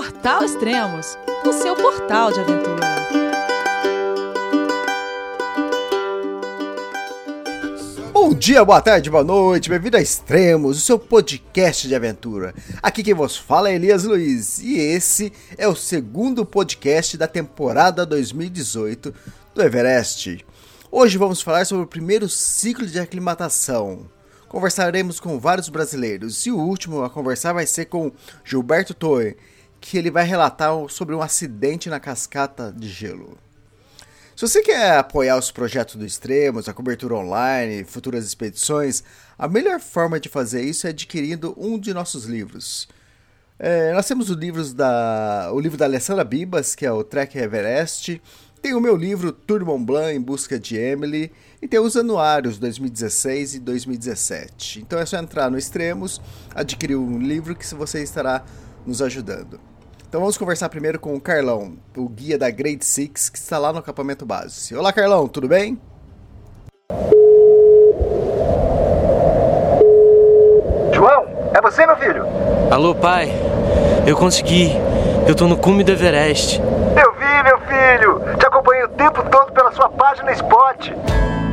Portal Extremos, o seu portal de aventura. Bom dia, boa tarde, boa noite, bem-vindo a Extremos, o seu podcast de aventura. Aqui quem vos fala é Elias Luiz e esse é o segundo podcast da temporada 2018 do Everest. Hoje vamos falar sobre o primeiro ciclo de aclimatação. Conversaremos com vários brasileiros e o último a conversar vai ser com Gilberto Toy, que ele vai relatar sobre um acidente na cascata de gelo. Se você quer apoiar os projetos do Extremos, a cobertura online, futuras expedições, a melhor forma de fazer isso é adquirindo um de nossos livros. É, nós temos da, o livro da Alessandra Bibas, que é o Trek Everest, tem o meu livro Tour Mont Blanc em busca de Emily e tem os anuários 2016 e 2017. Então é só entrar no Extremos, adquirir um livro que você estará nos ajudando. Então vamos conversar primeiro com o Carlão, o guia da Grade Six, que está lá no acampamento base. Olá Carlão, tudo bem? João, é você meu filho? Alô pai, eu consegui. Eu tô no cume do Everest. Eu vi meu filho, te acompanhei o tempo todo pela sua página Spot.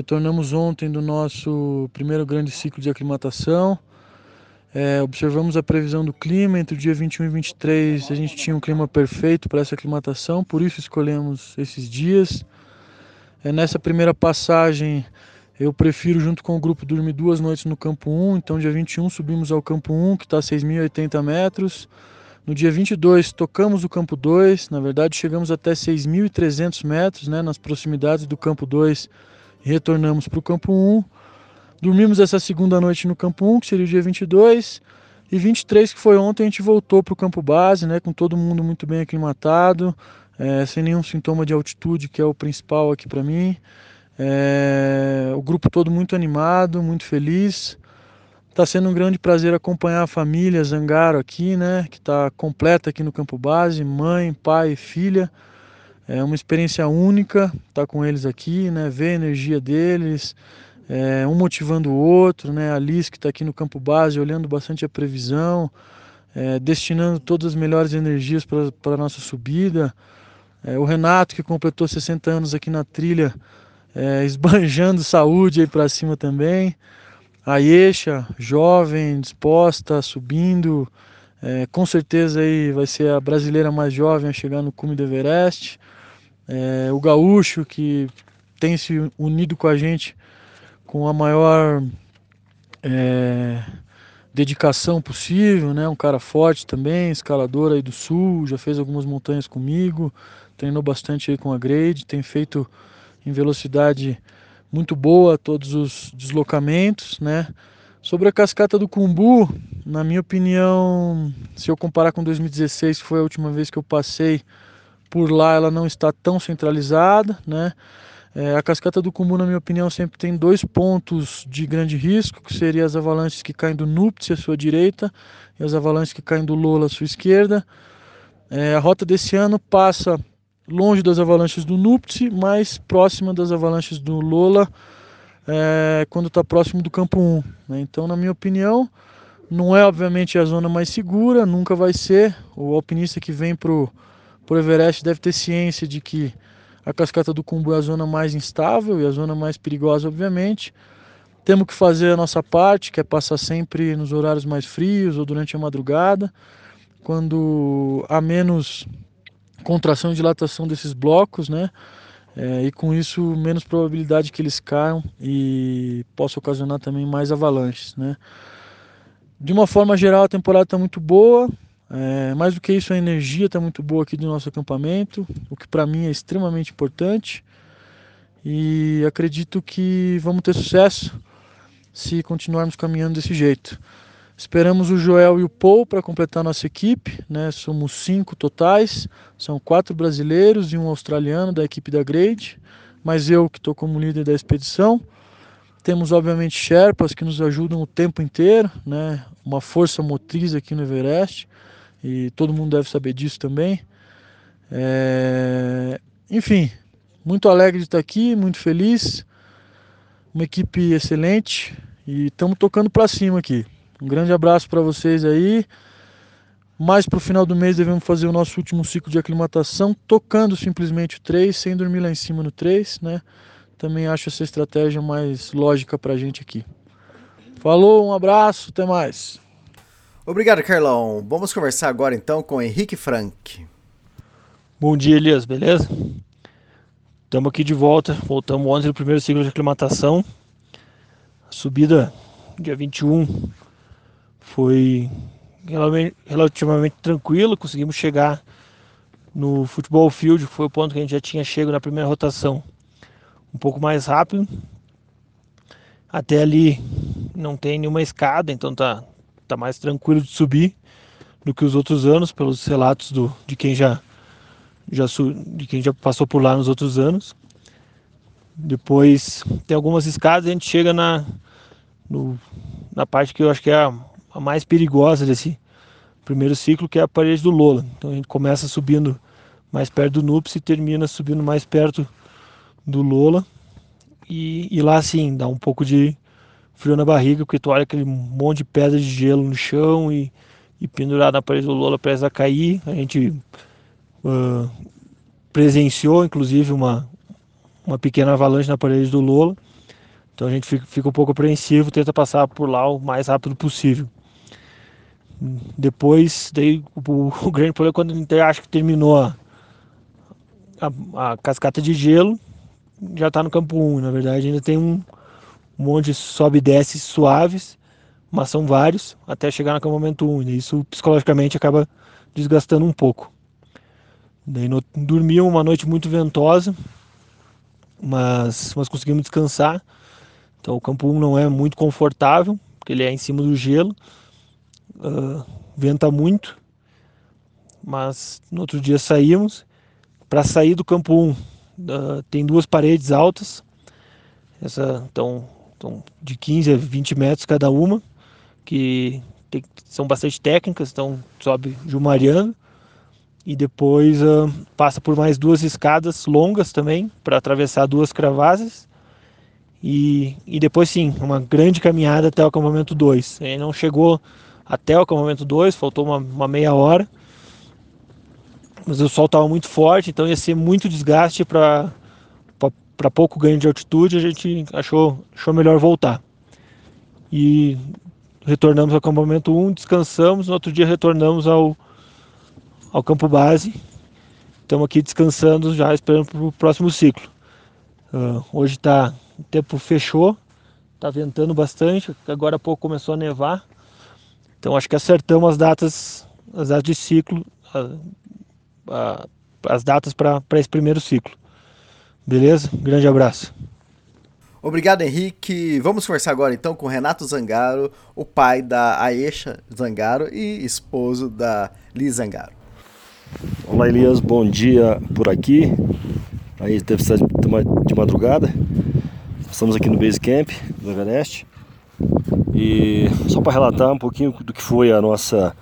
Retornamos ontem do nosso primeiro grande ciclo de aclimatação. É, observamos a previsão do clima. Entre o dia 21 e 23 a gente tinha um clima perfeito para essa aclimatação, por isso escolhemos esses dias. É, nessa primeira passagem eu prefiro, junto com o grupo, dormir duas noites no campo 1. Então, dia 21 subimos ao campo 1, que está a 6.080 metros. No dia 22, tocamos o campo 2, na verdade chegamos até 6.300 metros, né, nas proximidades do campo 2, e retornamos para o campo 1. Dormimos essa segunda noite no campo 1, que seria o dia 22, e 23, que foi ontem, a gente voltou para o campo base, né, com todo mundo muito bem aclimatado, é, sem nenhum sintoma de altitude, que é o principal aqui para mim. É, o grupo todo muito animado, muito feliz. Está sendo um grande prazer acompanhar a família Zangaro aqui, né? Que está completa aqui no campo base, mãe, pai, filha. É uma experiência única estar tá com eles aqui, né? Ver a energia deles, é, um motivando o outro, né? A Liz que está aqui no campo base, olhando bastante a previsão, é, destinando todas as melhores energias para a nossa subida. É, o Renato que completou 60 anos aqui na trilha, é, esbanjando saúde aí para cima também a Yesha, jovem, disposta, subindo. É, com certeza aí vai ser a brasileira mais jovem a chegar no cume do Everest. É, o gaúcho que tem se unido com a gente com a maior é, dedicação possível, né? Um cara forte também, escalador aí do sul, já fez algumas montanhas comigo, treinou bastante aí com a grade, tem feito em velocidade muito boa todos os deslocamentos, né? Sobre a cascata do Cumbu, na minha opinião, se eu comparar com 2016, que foi a última vez que eu passei por lá, ela não está tão centralizada, né? É, a cascata do Cumbu, na minha opinião, sempre tem dois pontos de grande risco, que seriam as avalanches que caem do Nuptse à sua direita e as avalanches que caem do Lola à sua esquerda. É, a rota desse ano passa longe das avalanches do Nuptse, mais próxima das avalanches do Lola, é, quando está próximo do campo 1. Né? Então, na minha opinião, não é obviamente a zona mais segura, nunca vai ser. O alpinista que vem para o Everest deve ter ciência de que a cascata do Cumbu é a zona mais instável e a zona mais perigosa, obviamente. Temos que fazer a nossa parte, que é passar sempre nos horários mais frios ou durante a madrugada, quando há menos contração e dilatação desses blocos, né? É, e com isso menos probabilidade que eles caiam e possa ocasionar também mais avalanches, né? De uma forma geral a temporada está muito boa, é, mais do que isso a energia está muito boa aqui do nosso acampamento, o que para mim é extremamente importante e acredito que vamos ter sucesso se continuarmos caminhando desse jeito. Esperamos o Joel e o Paul para completar nossa equipe, né? Somos cinco totais, são quatro brasileiros e um australiano da equipe da Grade, mas eu que estou como líder da expedição. Temos obviamente Sherpas que nos ajudam o tempo inteiro, né? Uma força motriz aqui no Everest e todo mundo deve saber disso também. É... Enfim, muito alegre de estar aqui, muito feliz, uma equipe excelente e estamos tocando para cima aqui. Um grande abraço para vocês aí. Mais para o final do mês devemos fazer o nosso último ciclo de aclimatação, tocando simplesmente o 3, sem dormir lá em cima no 3, né? Também acho essa estratégia mais lógica para a gente aqui. Falou, um abraço, até mais. Obrigado, Carlão. Vamos conversar agora então com Henrique Frank. Bom dia, Elias, beleza? Estamos aqui de volta. Voltamos ontem no primeiro ciclo de aclimatação. A subida dia 21 foi relativamente tranquilo, conseguimos chegar no futebol field, que foi o ponto que a gente já tinha chego na primeira rotação, um pouco mais rápido. Até ali não tem nenhuma escada, então tá, tá mais tranquilo de subir do que os outros anos, pelos relatos do, de quem já, já de quem já passou por lá nos outros anos. Depois tem algumas escadas e a gente chega na, no, na parte que eu acho que é a, a mais perigosa desse primeiro ciclo, que é a parede do Lola. Então a gente começa subindo mais perto do Nups e termina subindo mais perto do Lola. E, e lá sim, dá um pouco de frio na barriga, porque tu olha aquele monte de pedra de gelo no chão e, e pendurado na parede do Lola prestes a cair. A gente uh, presenciou, inclusive, uma, uma pequena avalanche na parede do Lola. Então a gente fica, fica um pouco apreensivo, tenta passar por lá o mais rápido possível. Depois, daí, o, o grande problema é quando a gente acha que terminou a, a, a cascata de gelo, já está no campo 1. Na verdade, ainda tem um, um monte de sobe e desce suaves, mas são vários, até chegar no acampamento 1. E isso psicologicamente acaba desgastando um pouco. Daí no, dormimos uma noite muito ventosa, mas, mas conseguimos descansar. Então o campo 1 não é muito confortável, porque ele é em cima do gelo, uh, venta muito, mas no outro dia saímos. Para sair do campo 1 uh, tem duas paredes altas, essa então, então de 15 a 20 metros cada uma, que tem, são bastante técnicas, então sobe jumariano e depois uh, passa por mais duas escadas longas também para atravessar duas cravases e, e depois sim, uma grande caminhada até o acampamento 2. Ele não chegou até o acampamento 2, faltou uma, uma meia hora. Mas o sol estava muito forte, então ia ser muito desgaste para pouco ganho de altitude. A gente achou, achou melhor voltar. E retornamos ao acampamento 1, descansamos. No outro dia retornamos ao, ao campo base. Estamos aqui descansando, já esperando para o próximo ciclo. Uh, hoje está o tempo fechou, tá ventando bastante, agora há pouco começou a nevar. Então acho que acertamos as datas, as datas de ciclo, a, a, as datas para esse primeiro ciclo. Beleza? grande abraço. Obrigado, Henrique. Vamos conversar agora então com Renato Zangaro, o pai da Aisha Zangaro e esposo da Liz Zangaro. Olá, Elias. Bom dia por aqui. Aí deve ser de madrugada. Estamos aqui no Base Camp do Everest e só para relatar um pouquinho do que foi a nossa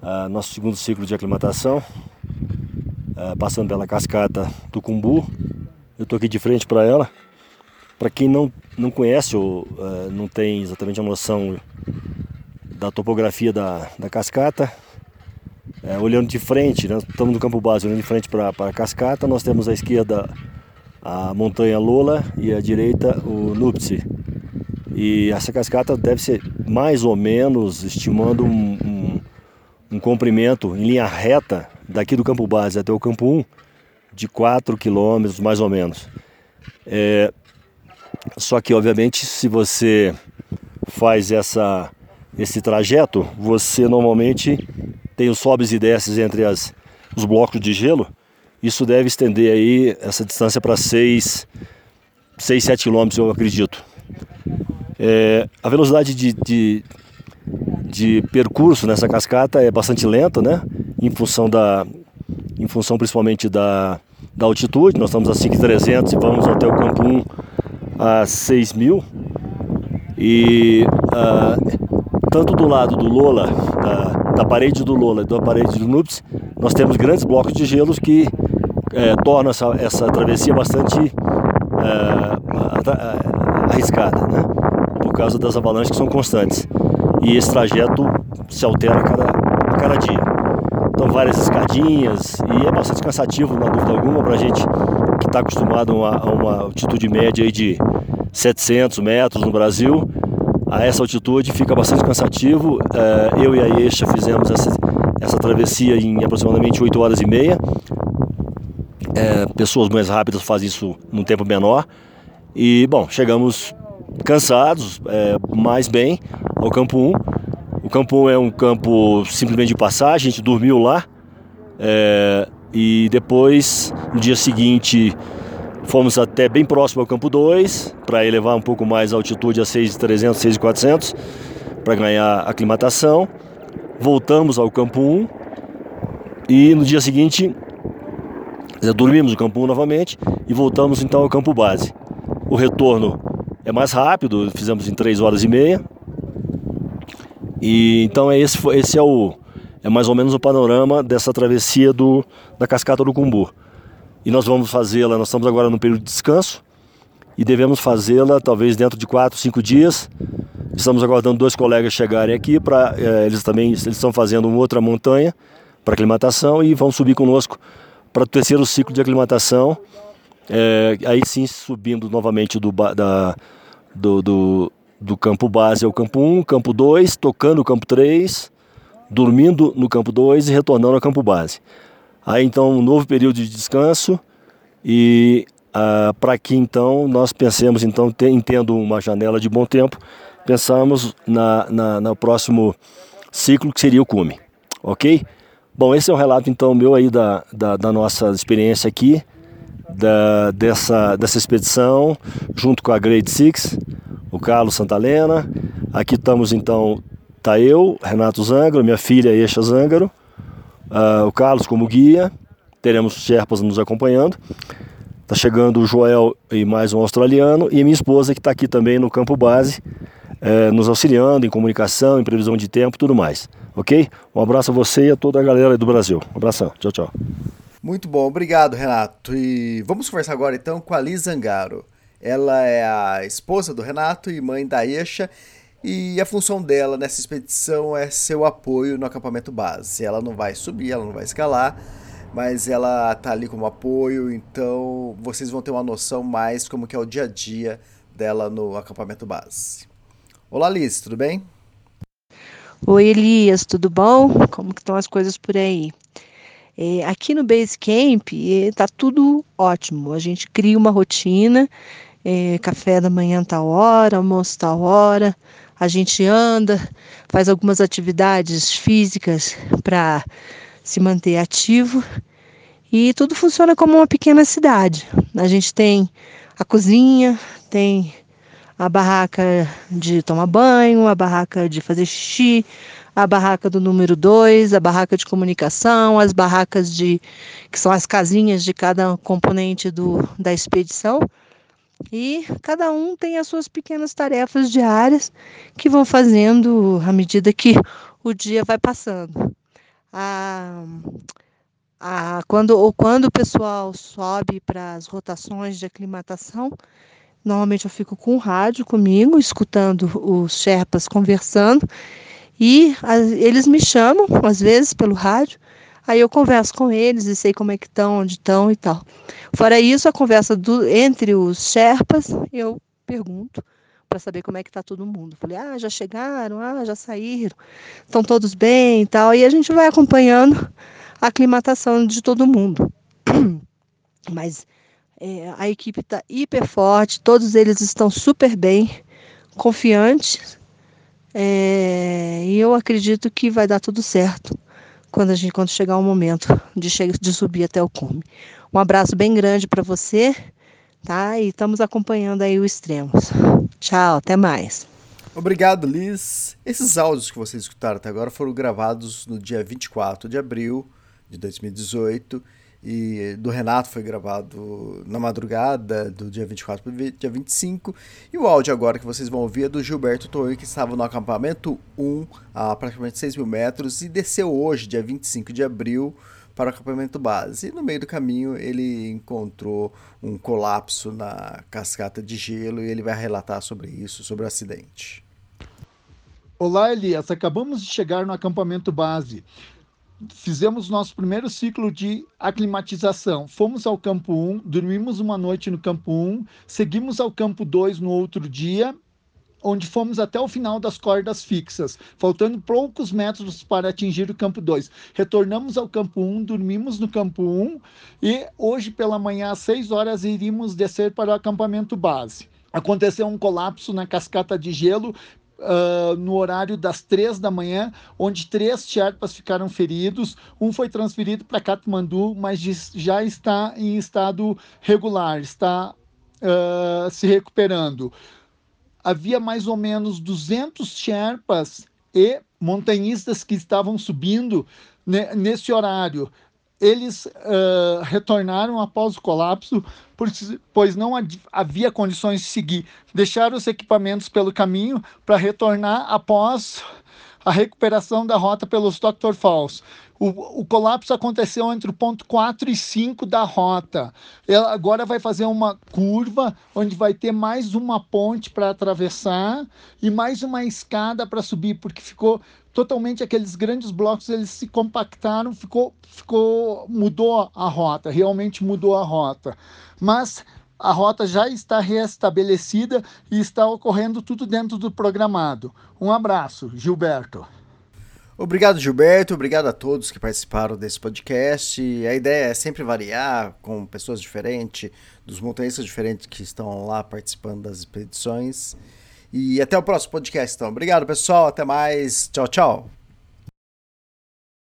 a nosso segundo ciclo de aclimatação, passando pela cascata do Cumbu. Eu estou aqui de frente para ela. Para quem não, não conhece ou não tem exatamente a noção da topografia da, da cascata, é, olhando de frente, nós estamos no campo base, olhando de frente para a cascata, nós temos à esquerda a montanha Lola e à direita o Nuptse. E essa cascata deve ser mais ou menos, estimando um, um, um, comprimento em linha reta daqui do campo base até o campo 1 de 4 quilômetros mais ou menos. É, só que obviamente se você faz essa, esse trajeto, você normalmente tem os sobes e desces entre as, os blocos de gelo isso deve estender aí essa distância para 6, 6, 7 quilômetros, eu acredito. É, a velocidade de, de, de percurso nessa cascata é bastante lenta, né? Em função da, em função principalmente da, da altitude. Nós estamos a 5.300 e vamos até o campo 1 a 6.000. E uh, tanto do lado do Lola, da, da, parede do Lola e da parede do Nups, nós temos grandes blocos de gelos que é, tornam essa, essa travessia bastante é, arriscada, né? por causa das avalanches que são constantes. E esse trajeto se altera a cada, a cada dia. Então várias escadinhas e é bastante cansativo, há dúvida alguma, para a gente que está acostumado a, a, uma altitude média de 700 metros no Brasil. A essa altitude fica bastante cansativo. É, eu e a Eixa fizemos essa, essa travessia em aproximadamente 8 horas e meia. É, pessoas mais rápidas fazem isso num tempo menor. E, bom, chegamos cansados, é, mais bem, ao campo 1. O campo 1 é um campo simplesmente de passagem, a gente dormiu lá. É, e depois, no dia seguinte, fomos até bem próximo ao campo 2, para elevar um pouco mais a altitude a 6.300, 6.400, para ganhar aclimatação. Voltamos ao campo 1 e no dia seguinte dormimos no campo 1 novamente e voltamos então ao campo base. O retorno é mais rápido, fizemos em 3 horas e meia. E então é esse, esse é o é mais ou menos o panorama dessa travessia do, da cascata do Cumbu. E nós vamos fazê-la, nós estamos agora no período de descanso e devemos fazê-la talvez dentro de 4, 5 dias. Estamos aguardando dois colegas chegarem aqui para é, eles também eles estão fazendo outra montanha para aclimatação e vão subir conosco para o terceiro ciclo de aclimatação. É, aí sim subindo novamente do, da, do, do, do campo base ao campo 1, campo 2, tocando o campo 3, dormindo no campo 2 e retornando ao campo base. Aí então um novo período de descanso e ah, para que então nós pensemos então tendo uma janela de bom tempo, pensamos na, na, no próximo ciclo que seria o cume, ok? Bom, esse é um relato então meu aí da, da, da nossa experiência aqui, da, dessa, dessa expedição, junto com a Grade Six, o Carlos Santalena. Aqui estamos então, tá eu, Renato Zangaro, minha filha Eixa Zangaro, uh, o Carlos como guia, teremos Sherpas nos acompanhando. Está chegando o Joel e mais um australiano, e minha esposa que está aqui também no campo base, eh, nos auxiliando em comunicação, em previsão de tempo tudo mais ok? Um abraço a você e a toda a galera do Brasil. Um abração. Tchau, tchau. Muito bom, obrigado, Renato. E vamos conversar agora então com a Liz Zangaro. Ela é a esposa do Renato e mãe da Eixa. E a função dela nessa expedição é ser o apoio no acampamento base. Ela não vai subir, ela não vai escalar, mas ela tá ali como apoio, então vocês vão ter uma noção mais como que é o dia a dia dela no acampamento base. Olá Liz, tudo bem? Oi Elias, tudo bom? Como que estão as coisas por aí? É, aqui no Basecamp está é, tudo ótimo. A gente cria uma rotina, é, café da manhã tal hora, almoço tal hora, a gente anda, faz algumas atividades físicas para se manter ativo e tudo funciona como uma pequena cidade. A gente tem a cozinha, tem a barraca de tomar banho, a barraca de fazer xixi, a barraca do número 2, a barraca de comunicação, as barracas de que são as casinhas de cada componente do, da expedição. E cada um tem as suas pequenas tarefas diárias que vão fazendo à medida que o dia vai passando. A, a, quando, ou quando o pessoal sobe para as rotações de aclimatação, Normalmente eu fico com o rádio comigo, escutando os Sherpas conversando, e eles me chamam, às vezes, pelo rádio, aí eu converso com eles e sei como é que estão, onde estão e tal. Fora isso, a conversa do, entre os Sherpas, eu pergunto para saber como é que está todo mundo. Falei, ah, já chegaram, ah, já saíram, estão todos bem e tal. E a gente vai acompanhando a aclimatação de todo mundo. Mas é, a equipe está hiper forte, todos eles estão super bem, confiantes. É, e eu acredito que vai dar tudo certo quando a gente quando chegar o momento de, chegar, de subir até o cume. Um abraço bem grande para você, tá? E estamos acompanhando aí o Extremos. Tchau, até mais. Obrigado, Liz. Esses áudios que vocês escutaram até agora foram gravados no dia 24 de abril de 2018 e do Renato foi gravado na madrugada do dia 24 para o dia 25. E o áudio agora que vocês vão ouvir é do Gilberto Torre, que estava no acampamento 1 a praticamente 6 mil metros e desceu hoje, dia 25 de abril, para o acampamento base. E no meio do caminho ele encontrou um colapso na cascata de gelo e ele vai relatar sobre isso, sobre o acidente. Olá, Elias. Acabamos de chegar no acampamento base fizemos nosso primeiro ciclo de aclimatização. Fomos ao campo 1, dormimos uma noite no campo 1, seguimos ao campo 2 no outro dia, onde fomos até o final das cordas fixas, faltando poucos metros para atingir o campo 2. Retornamos ao campo 1, dormimos no campo 1 e hoje pela manhã às 6 horas iríamos descer para o acampamento base. Aconteceu um colapso na cascata de gelo uh, no horário das três da manhã, onde três Sherpas ficaram feridos. Um foi transferido para Katmandu, mas já está em estado regular, está uh, se recuperando. Havia mais ou menos 200 Sherpas e montanhistas que estavam subindo nesse horário eles uh, retornaram após o colapso, pois não havia condições de seguir. Deixaram os equipamentos pelo caminho para retornar após a recuperação da rota pelos Dr. Falls. O, o, colapso aconteceu entre o ponto 4 e 5 da rota. Ela agora vai fazer uma curva onde vai ter mais uma ponte para atravessar e mais uma escada para subir, porque ficou totalmente aqueles grandes blocos eles se compactaram, ficou, ficou, mudou a rota, realmente mudou a rota. Mas a rota já está restabelecida e está ocorrendo tudo dentro do programado. Um abraço, Gilberto. Obrigado, Gilberto. Obrigado a todos que participaram desse podcast. A ideia é sempre variar com pessoas diferentes, dos montanhistas diferentes que estão lá participando das expedições. E até o próximo podcast, então. Obrigado, pessoal. Até mais. Tchau, tchau.